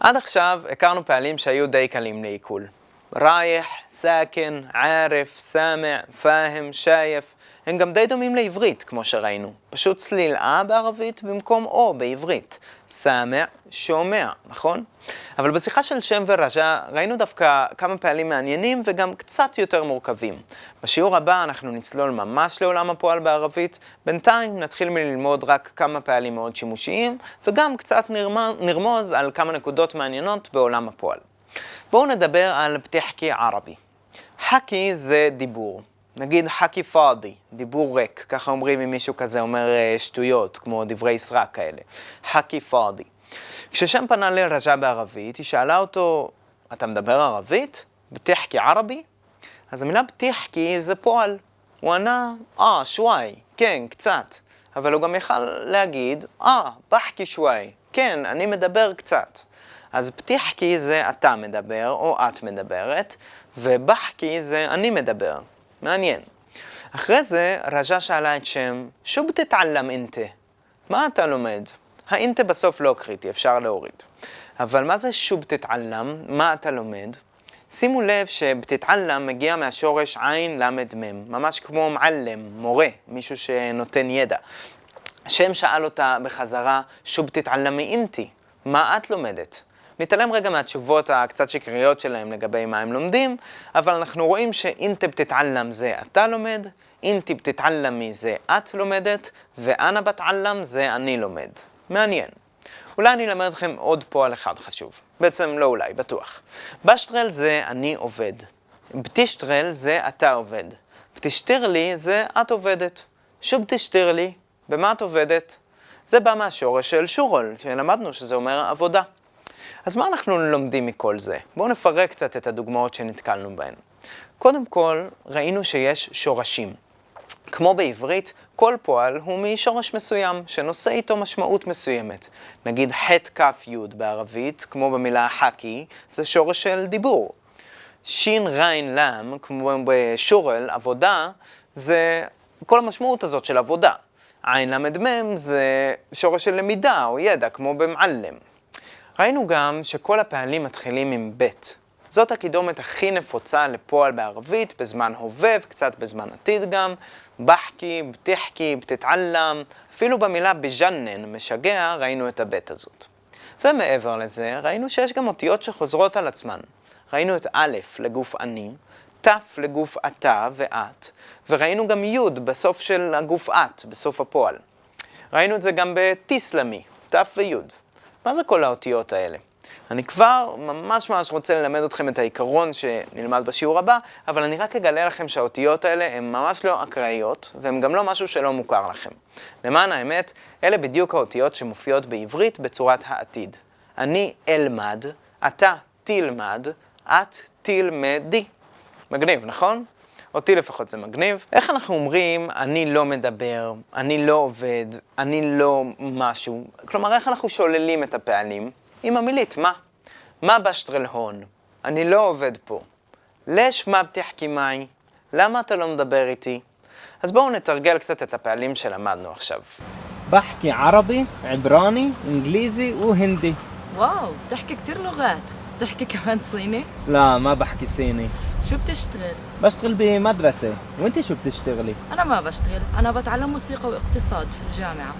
עד עכשיו הכרנו פעלים שהיו די קלים לעיכול. ראייח, סאקן, עארף, סאמע, פאהם, שייף, הם גם די דומים לעברית, כמו שראינו. פשוט צליל אה בערבית במקום או בעברית. סאמע, שומע, נכון? אבל בשיחה של שם ורג'ה ראינו דווקא כמה פעלים מעניינים וגם קצת יותר מורכבים. בשיעור הבא אנחנו נצלול ממש לעולם הפועל בערבית, בינתיים נתחיל מללמוד רק כמה פעלים מאוד שימושיים, וגם קצת נרמוז על כמה נקודות מעניינות בעולם הפועל. בואו נדבר על פתחקי ערבי. חכי זה דיבור. נגיד חכי פאדי, דיבור ריק, ככה אומרים אם מישהו כזה אומר אה, שטויות, כמו דברי סרק כאלה. חכי פאדי. כששם פנה לרג'ה בערבית, היא שאלה אותו, אתה מדבר ערבית? בתחכי ערבי? אז המילה בתחכי זה פועל. הוא ענה, אה, שוואי, כן, קצת. אבל הוא גם יכל להגיד, אה, בחכי שוואי, כן, אני מדבר קצת. אז פתיחקי זה אתה מדבר או את מדברת, ובחקי זה אני מדבר. מעניין. אחרי זה רג'ה שאלה את שם, שו בתתעלם אינטה? מה אתה לומד? האינטה בסוף לא קריטי, אפשר להוריד. אבל מה זה שו בתתעלם? מה אתה לומד? שימו לב שבתתעלם מגיע מהשורש עין למד מם, ממש כמו מעלם, מורה, מישהו שנותן ידע. השם שאל אותה בחזרה, שו בתתעלמי אינטי, מה את לומדת? נתעלם רגע מהתשובות הקצת שקריות שלהם לגבי מה הם לומדים, אבל אנחנו רואים שאינטב תתעלם זה אתה לומד, אינטיב תתעלמי זה את לומדת, ואנה בתעלם זה אני לומד. מעניין. אולי אני אלמד אתכם עוד פועל אחד חשוב. בעצם לא אולי, בטוח. בשטרל זה אני עובד. בטישטרל זה אתה עובד. בטישטרלי זה את עובדת. שוב תשטרלי, במה את עובדת? זה בא מהשורש של שורול, שלמדנו שזה אומר עבודה. אז מה אנחנו לומדים מכל זה? בואו נפרק קצת את הדוגמאות שנתקלנו בהן. קודם כל, ראינו שיש שורשים. כמו בעברית, כל פועל הוא משורש מסוים, שנושא איתו משמעות מסוימת. נגיד ח' כ' י' בערבית, כמו במילה חכי, זה שורש של דיבור. שין ריין לם, כמו בשורל, עבודה, זה כל המשמעות הזאת של עבודה. עין ל"מ זה שורש של למידה או ידע, כמו במעלם. ראינו גם שכל הפעלים מתחילים עם ב'. זאת הקידומת הכי נפוצה לפועל בערבית, בזמן הווה וקצת בזמן עתיד גם. בחקי, בתחקי, בתתעלם, אפילו במילה בג'נן, משגע, ראינו את הבית הזאת. ומעבר לזה, ראינו שיש גם אותיות שחוזרות על עצמן. ראינו את א' לגוף אני, ת' לגוף אתה ואת, וראינו גם י' בסוף של הגוף את, בסוף הפועל. ראינו את זה גם בתיסלמי, ת' וי'. מה זה כל האותיות האלה? אני כבר ממש ממש רוצה ללמד אתכם את העיקרון שנלמד בשיעור הבא, אבל אני רק אגלה לכם שהאותיות האלה הן ממש לא אקראיות, והן גם לא משהו שלא מוכר לכם. למען האמת, אלה בדיוק האותיות שמופיעות בעברית בצורת העתיד. אני אלמד, אתה תלמד, את תלמדי. מגניב, נכון? אותי לפחות זה מגניב. איך אנחנו אומרים, אני לא מדבר, אני לא עובד, אני לא משהו? כלומר, איך אנחנו שוללים את הפעלים? עם המילית, מה? מה בשטרל הון? אני לא עובד פה. לש מבטיח קימאי? למה אתה לא מדבר איתי? אז בואו נתרגל קצת את הפעלים שלמדנו עכשיו. בחקי ערבי, עברני, אנגליזי והינדי. וואו, תחקי כתיר לוגת. بتحكي كمان صيني؟ لا ما بحكي صيني. شو بتشتغل؟ بشتغل بمدرسة. وانت شو بتشتغلي؟ أنا ما بشتغل. أنا بتعلم موسيقى واقتصاد في الجامعة.